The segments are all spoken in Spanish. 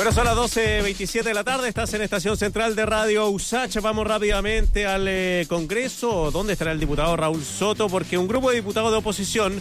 Bueno, son las 12.27 de la tarde, estás en Estación Central de Radio USACH. Vamos rápidamente al eh, Congreso. ¿Dónde estará el diputado Raúl Soto? Porque un grupo de diputados de oposición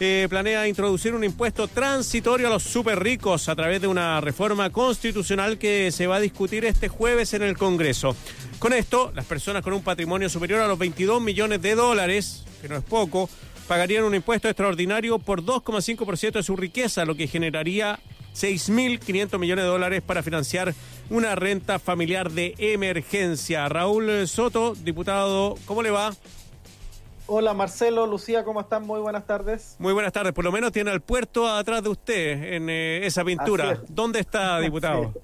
eh, planea introducir un impuesto transitorio a los super ricos a través de una reforma constitucional que se va a discutir este jueves en el Congreso. Con esto, las personas con un patrimonio superior a los 22 millones de dólares, que no es poco, pagarían un impuesto extraordinario por 2,5% de su riqueza, lo que generaría 6.500 millones de dólares para financiar una renta familiar de emergencia. Raúl Soto, diputado, ¿cómo le va? Hola Marcelo, Lucía, ¿cómo están? Muy buenas tardes. Muy buenas tardes. Por lo menos tiene el puerto atrás de usted en eh, esa pintura. ¿Dónde está, diputado?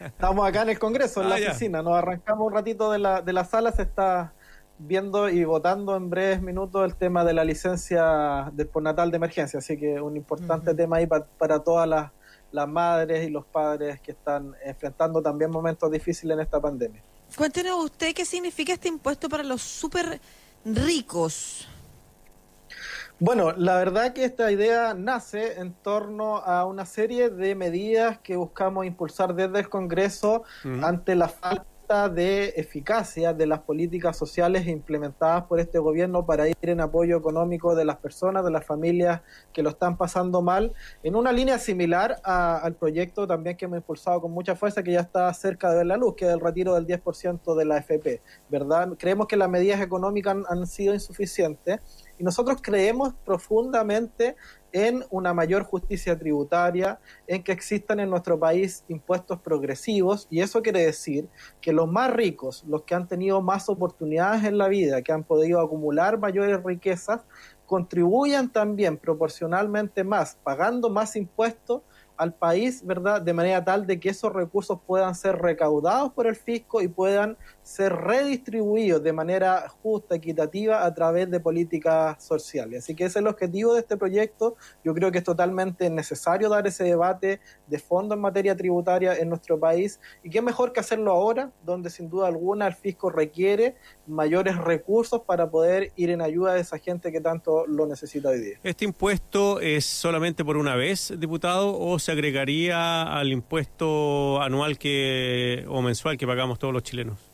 Estamos acá en el Congreso, en la ah, oficina. Nos arrancamos un ratito de la, de la sala. Se está viendo y votando en breves minutos el tema de la licencia del postnatal de emergencia. Así que un importante tema ahí para todas las, las madres y los padres que están enfrentando también momentos difíciles en esta pandemia. Cuéntenos usted qué significa este impuesto para los súper ricos. Bueno, la verdad que esta idea nace en torno a una serie de medidas que buscamos impulsar desde el Congreso ante la falta de eficacia de las políticas sociales implementadas por este gobierno para ir en apoyo económico de las personas, de las familias que lo están pasando mal, en una línea similar al proyecto también que hemos impulsado con mucha fuerza, que ya está cerca de ver la luz, que es el retiro del 10% de la FP, ¿verdad? Creemos que las medidas económicas han sido insuficientes y nosotros creemos profundamente en una mayor justicia tributaria, en que existan en nuestro país impuestos progresivos, y eso quiere decir que los más ricos, los que han tenido más oportunidades en la vida, que han podido acumular mayores riquezas, contribuyan también proporcionalmente más, pagando más impuestos al país, ¿verdad? De manera tal de que esos recursos puedan ser recaudados por el fisco y puedan ser redistribuidos de manera justa, equitativa, a través de políticas sociales. Así que ese es el objetivo de este proyecto. Yo creo que es totalmente necesario dar ese debate de fondo en materia tributaria en nuestro país. Y qué mejor que hacerlo ahora, donde sin duda alguna el fisco requiere mayores recursos para poder ir en ayuda de esa gente que tanto lo necesita hoy día. ¿Este impuesto es solamente por una vez, diputado, o agregaría al impuesto anual que o mensual que pagamos todos los chilenos?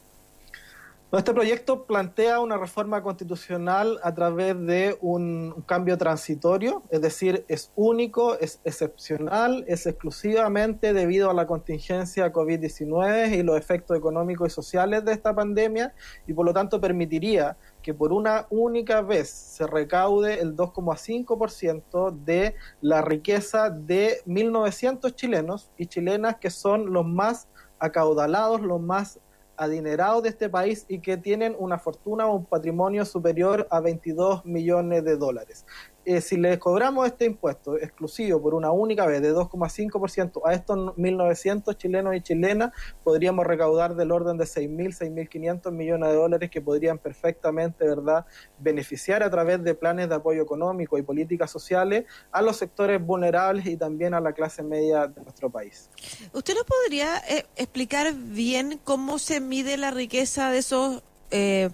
Este proyecto plantea una reforma constitucional a través de un, cambio transitorio, es decir, es único, es excepcional, es exclusivamente debido a la contingencia COVID-19 y los efectos económicos y sociales de esta pandemia y por lo tanto permitiría que por una única vez se recaude el 2,5% de la riqueza de 1.900 chilenos y chilenas que son los más acaudalados, los más adinerados de este país y que tienen una fortuna o un patrimonio superior a 22 millones de dólares. Eh, si les cobramos este impuesto exclusivo por una única vez de 2,5% a estos 1.900 chilenos y chilenas, podríamos recaudar del orden de 6.000, 6.500 millones de dólares que podrían perfectamente verdad beneficiar a través de planes de apoyo económico y políticas sociales a los sectores vulnerables y también a la clase media de nuestro país. ¿Usted nos podría eh, explicar bien cómo se mide la riqueza de esos... Eh,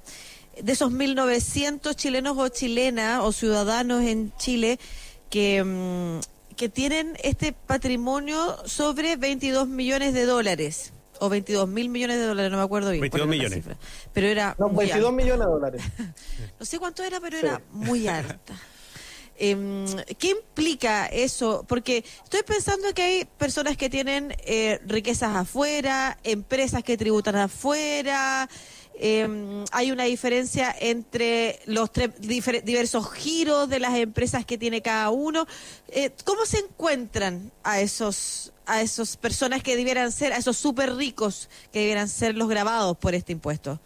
de esos 1.900 chilenos o chilenas o ciudadanos en Chile que, mm, que tienen este patrimonio sobre 22 millones de dólares o 22 mil millones de dólares, no me acuerdo bien. 22 millones. pero era. No, 22 millones de dólares. no sé cuánto era, pero era muy alta. Em, ¿Qué implica eso? Porque estoy pensando que hay personas que tienen eh, riquezas afuera, empresas que tributan afuera, eh, hay una diferencia entre los diversos giros de las empresas que tiene cada uno. Eh, ¿Cómo se encuentran a esos a esas personas que debieran ser, a esos súper ricos que debieran ser los grabados por este impuesto?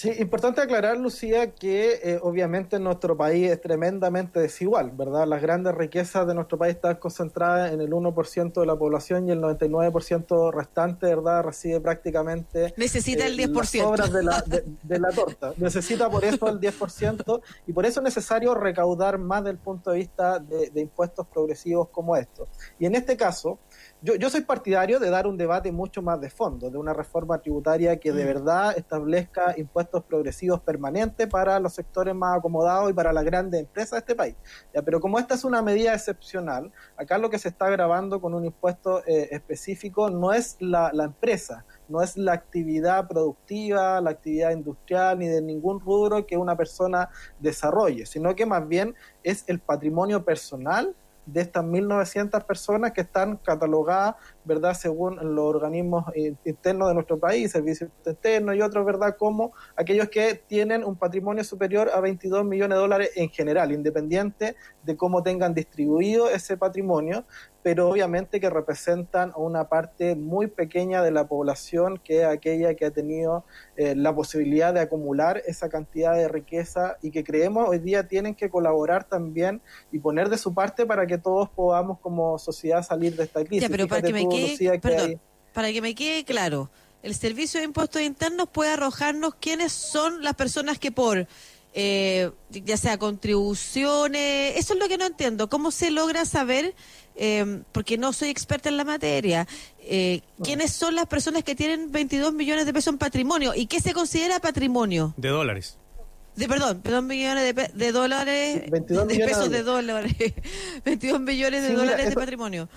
Sí, importante aclarar, Lucía, que eh, obviamente nuestro país es tremendamente desigual, ¿verdad? Las grandes riquezas de nuestro país están concentradas en el 1% de la población y el 99% restante, ¿verdad? Recibe prácticamente... Necesita el 10%. Eh, las obras de la, de, la torta. Necesita por eso el 10% y por eso es necesario recaudar más del punto de vista de, de impuestos progresivos como estos. Y en este caso, yo, yo soy partidario de dar un debate mucho más de fondo, de una reforma tributaria que de mm. verdad establezca impuestos impuestos progresivos permanentes para los sectores más acomodados y para las grandes empresas de este país. Ya, pero como esta es una medida excepcional, acá lo que se está grabando con un impuesto eh, específico no es la, la empresa, no es la actividad productiva, la actividad industrial, ni de ningún rubro que una persona desarrolle, sino que más bien es el patrimonio personal de estas 1.900 personas que están catalogadas, ¿verdad?, según los organismos internos de nuestro país, servicios internos y otros, ¿verdad?, como aquellos que tienen un patrimonio superior a 22 millones de dólares en general, independiente de cómo tengan distribuido ese patrimonio, pero obviamente que representan una parte muy pequeña de la población, que es aquella que ha tenido eh, la posibilidad de acumular esa cantidad de riqueza y que creemos hoy día tienen que colaborar también y poner de su parte para que todos podamos como sociedad salir de esta crisis. pero para que, me quede, para que me quede claro, el Servicio de Impuestos Internos puede arrojarnos quiénes son las personas que por eh, ya sea contribuciones, eso es lo que no entiendo, ¿cómo se logra saber, eh, porque no soy experta en la materia, eh, quiénes son las personas que tienen 22 millones de pesos en patrimonio y qué se considera patrimonio? De dólares. De, perdón, 22 millones de, dólares, de, pesos de dólares, 22 millones de dólares de patrimonio.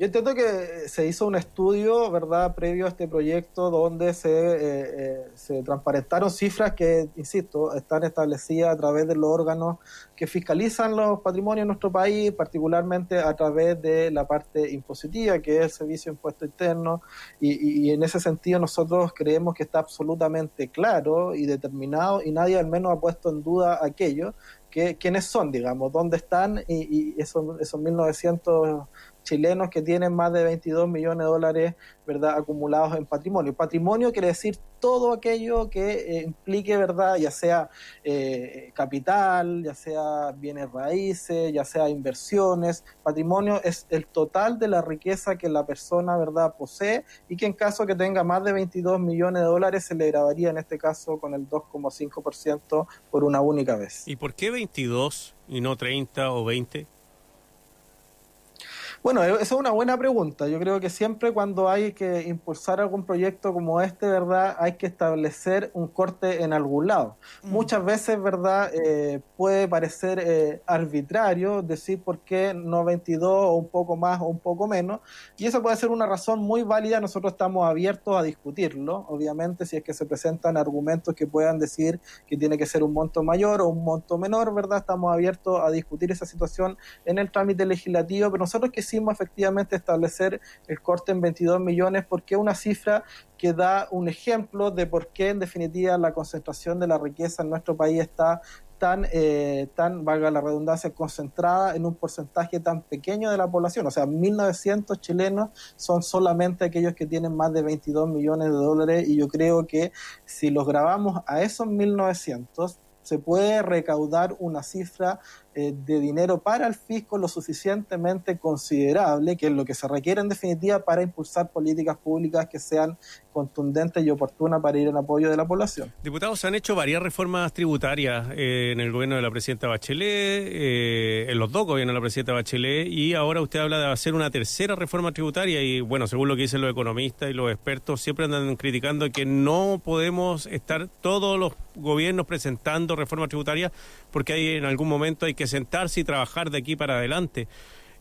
Yo entiendo que se hizo un estudio, ¿verdad?, previo a este proyecto donde se, eh, eh, se transparentaron cifras que, insisto, están establecidas a través de los órganos que fiscalizan los patrimonios en nuestro país, particularmente a través de la parte impositiva, que es el Servicio de Impuesto Interno, y, en ese sentido nosotros creemos que está absolutamente claro y determinado, y nadie al menos ha puesto en duda aquello, que quiénes son, digamos, dónde están, y, y esos, esos 1900 chilenos que tienen más de 22 millones de dólares verdad acumulados en patrimonio. Patrimonio quiere decir todo aquello que eh, implique verdad, ya sea eh, capital, ya sea bienes raíces, ya sea inversiones. Patrimonio es el total de la riqueza que la persona verdad posee y que en caso que tenga más de 22 millones de dólares se le grabaría en este caso con el 2,5% por una única vez. ¿Y por qué 22 y no 30 o 20? Bueno, e-, esa es una buena pregunta. Yo creo que siempre cuando hay que impulsar algún proyecto como este, ¿verdad? Hay que establecer un corte en algún lado. Mm. Muchas veces, ¿verdad? Eh, puede parecer eh, arbitrario decir por qué no 22 o un poco más o un poco menos. Y esa puede ser una razón muy válida. Nosotros estamos abiertos a discutirlo. Obviamente, si es que se presentan argumentos que puedan decir que tiene que ser un monto mayor o un monto menor, ¿verdad? Estamos abiertos a discutir esa situación en el trámite legislativo. Pero nosotros que quisimos efectivamente establecer el corte en 22 millones porque es una cifra que da un ejemplo de por qué en definitiva la concentración de la riqueza en nuestro país está tan, eh, tan, valga la redundancia, concentrada en un porcentaje tan pequeño de la población. O sea, 1.900 chilenos son solamente aquellos que tienen más de 22 millones de dólares y yo creo que si los grabamos a esos 1.900, se puede recaudar una cifra eh, de dinero para el fisco lo suficientemente considerable, que es lo que se requiere en definitiva para impulsar políticas públicas que sean contundentes y oportunas para ir en apoyo de la población. Diputados, se han hecho varias reformas tributarias eh, en el gobierno de la presidenta Bachelet, eh, en los dos gobiernos de la presidenta Bachelet, y ahora usted habla de hacer una tercera reforma tributaria y bueno, según lo que dicen los economistas y los expertos, siempre andan criticando que no podemos estar todos los gobiernos presentando reformas tributarias porque hay en algún momento hay que sentarse y trabajar de aquí para adelante.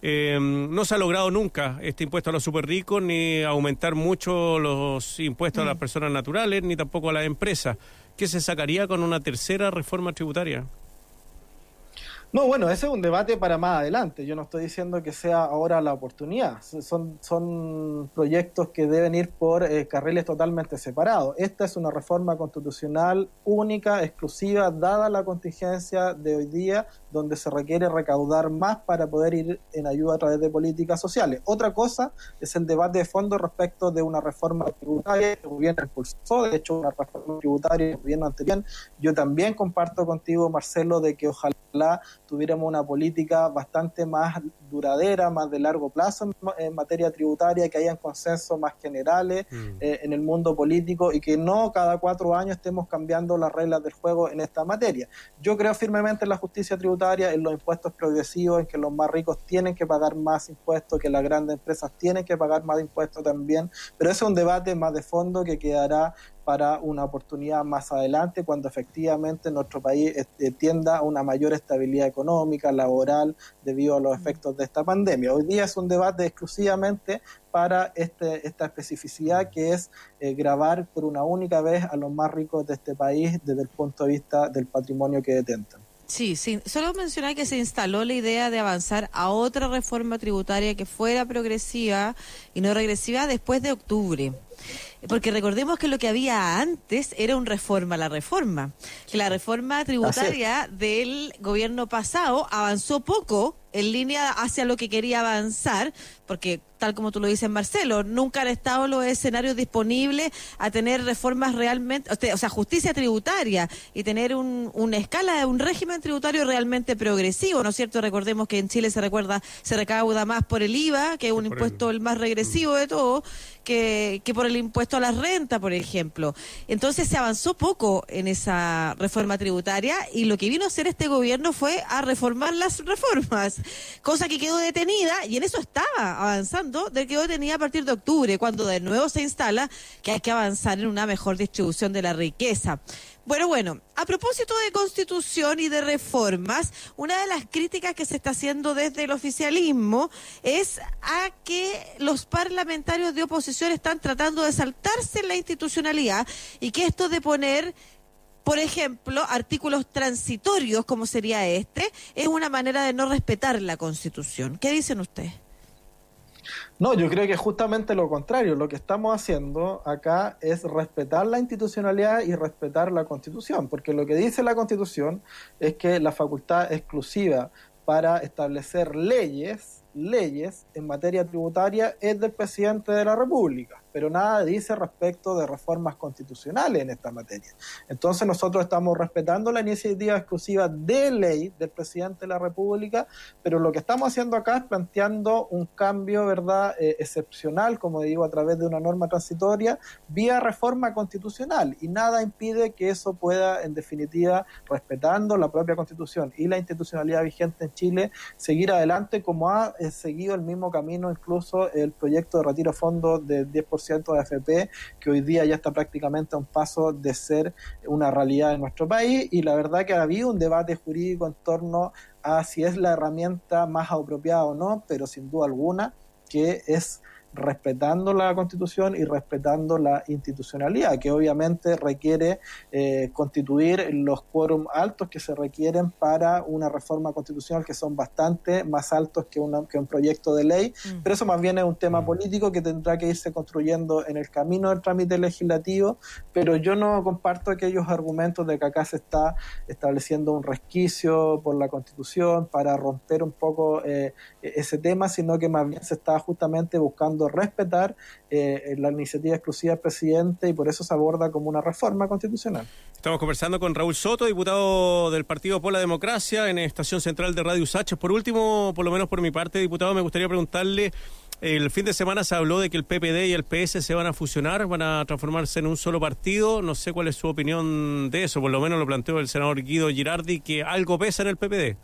Eh, no se ha logrado nunca este impuesto a los super ricos, ni aumentar mucho los impuestos a las mm. personas naturales, ni tampoco a las empresas. ¿Qué se sacaría con una tercera reforma tributaria? No, bueno, ese es un debate para más adelante. Yo no estoy diciendo que sea ahora la oportunidad. Son, son proyectos que deben ir por eh, carriles totalmente separados. Esta es una reforma constitucional única, exclusiva, dada la contingencia de hoy día, donde se requiere recaudar más para poder ir en ayuda a través de políticas sociales. Otra cosa es el debate de fondo respecto de una reforma tributaria que el gobierno impulsó, de hecho, una reforma tributaria el gobierno anterior. Yo también comparto contigo, Marcelo, de que ojalá tuviéramos una política bastante más duradera, más de largo plazo en, materia tributaria, que hayan consensos más generales mm. eh, en el mundo político y que no cada cuatro años estemos cambiando las reglas del juego en esta materia. Yo creo firmemente en la justicia tributaria, en los impuestos progresivos, en que los más ricos tienen que pagar más impuestos, que las grandes empresas tienen que pagar más impuestos también, pero ese es un debate más de fondo que quedará para una oportunidad más adelante cuando efectivamente nuestro país eh, tienda a una mayor estabilidad económica, laboral, debido a los efectos de esta pandemia. Hoy día es un debate exclusivamente para este, esta especificidad que es eh, grabar por una única vez a los más ricos de este país desde el punto de vista del patrimonio que detentan. Sí, sí, solo mencionar que se instaló la idea de avanzar a otra reforma tributaria que fuera progresiva y no regresiva después de octubre. Porque recordemos que lo que había antes era un reforma a la reforma. Que la reforma tributaria del gobierno pasado avanzó poco en línea hacia lo que quería avanzar, porque tal como tú lo dices, Marcelo, nunca han estado los escenarios disponibles a tener reformas realmente, o sea, justicia tributaria y tener un, una escala, un régimen tributario realmente progresivo, ¿no es cierto? Recordemos que en Chile se recuerda, se recauda más por el IVA, que es un impuesto el... más regresivo de todo, que, que por el impuesto a la renta, por ejemplo. Entonces se avanzó poco en esa reforma tributaria y lo que vino a hacer este gobierno fue a reformar las reformas, cosa que quedó detenida y en eso estaba avanzando, de quedó detenida a partir de octubre, cuando de nuevo se instala que hay que avanzar en una mejor distribución de la riqueza. Bueno, bueno, a propósito de constitución y de reformas, una de las críticas que se está haciendo desde el oficialismo es a que los parlamentarios de oposición están tratando de saltarse la institucionalidad y que esto de poner por ejemplo, artículos transitorios, como sería este, es una manera de no respetar la Constitución. ¿Qué dicen ustedes? No, yo creo que justamente lo contrario. Lo que estamos haciendo acá es respetar la institucionalidad y respetar la Constitución, porque lo que dice la Constitución es que la facultad exclusiva para establecer leyes, leyes en materia tributaria es del presidente de la República pero nada dice respecto de reformas constitucionales en esta materia. Entonces nosotros estamos respetando la iniciativa exclusiva de ley del presidente de la República, pero lo que estamos haciendo acá es planteando un cambio, ¿verdad?, eh, excepcional, como digo, a través de una norma transitoria, vía reforma constitucional, y nada impide que eso pueda, en definitiva, respetando la propia Constitución y la institucionalidad vigente en Chile, seguir adelante como ha eh, seguido el mismo camino incluso el proyecto de retiro fondo del 10% de AFP, que hoy día ya está prácticamente a un paso de ser una realidad en nuestro país. Y la verdad que ha habido un debate jurídico en torno a si es la herramienta más apropiada o no, pero sin duda alguna que es respetando la constitución y respetando la institucionalidad, que obviamente requiere eh, constituir los quórum altos que se requieren para una reforma constitucional, que son bastante más altos que, una, que un proyecto de ley, mm. pero eso más bien es un tema mm. político que tendrá que irse construyendo en el camino del trámite legislativo, pero yo no comparto aquellos argumentos de que acá se está estableciendo un resquicio por la constitución para romper un poco eh, ese tema, sino que más bien se está justamente buscando respetar eh, la iniciativa exclusiva del presidente y por eso se aborda como una reforma constitucional. Estamos conversando con Raúl Soto, diputado del Partido por la Democracia en Estación Central de Radio Usach. Por último, por lo menos por mi parte, diputado, me gustaría preguntarle, el fin de semana se habló de que el PPD y el PS se van a fusionar, van a transformarse en un solo partido. No sé cuál es su opinión de eso, por lo menos lo planteó el senador Guido Girardi, que algo pesa en el PPD.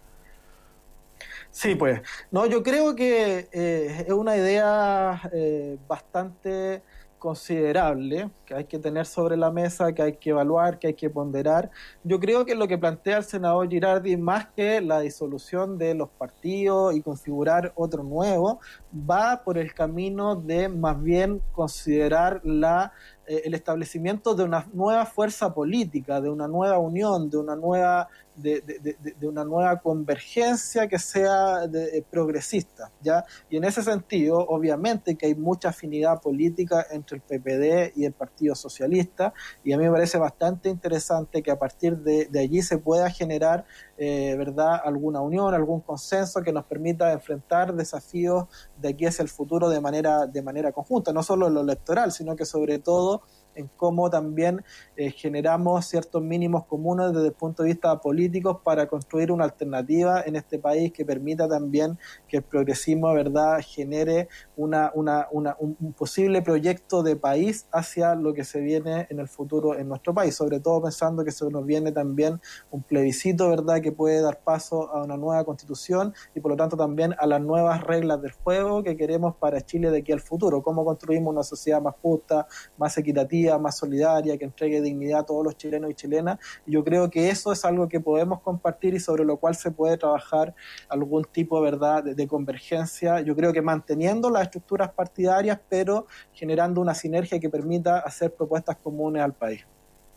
Sí, pues. No, yo creo que eh, es una idea eh, bastante considerable que hay que tener sobre la mesa, que hay que evaluar, que hay que ponderar. Yo creo que lo que plantea el senador Girardi, más que la disolución de los partidos y configurar otro nuevo, va por el camino de más bien considerar la el establecimiento de una nueva fuerza política, de una nueva unión, de una nueva de, una nueva convergencia que sea eh, progresista, ¿ya? Y en ese sentido, obviamente que hay mucha afinidad política entre el PPD y el Partido Socialista, y a mí me parece bastante interesante que a partir de, allí se pueda generar, eh, ¿verdad?, alguna unión, algún consenso que nos permita enfrentar desafíos de aquí hacia el futuro de manera, de manera conjunta, no solo en lo electoral, sino que sobre todo en cómo también eh, generamos ciertos mínimos comunes desde el punto de vista político para construir una alternativa en este país que permita también que el progresismo, verdad, genere una, una, una, un, posible proyecto de país hacia lo que se viene en el futuro en nuestro país, sobre todo pensando que se nos viene también un plebiscito, verdad, que puede dar paso a una nueva constitución y por lo tanto también a las nuevas reglas del juego que queremos para Chile de aquí al futuro, cómo construimos una sociedad más justa, más equitativa, más solidaria, que entregue dignidad a todos los chilenos y chilenas. yo creo que eso es algo que podemos compartir y sobre lo cual se puede trabajar algún tipo ¿verdad? De, de convergencia. Yo creo que manteniendo las estructuras partidarias, pero generando una sinergia que permita hacer propuestas comunes al país.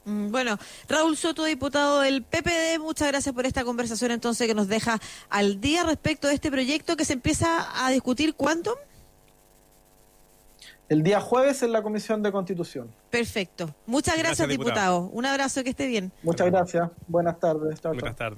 Mm, bueno, Raúl Soto, diputado del PPD, muchas gracias por esta conversación entonces que nos deja al día respecto de este proyecto que se empieza a discutir cuándo. El día jueves en la Comisión de Constitución. Perfecto. Muchas gracias, diputado. Un abrazo, que esté bien. Muchas gracias. Buenas tardes. Buenas tardes.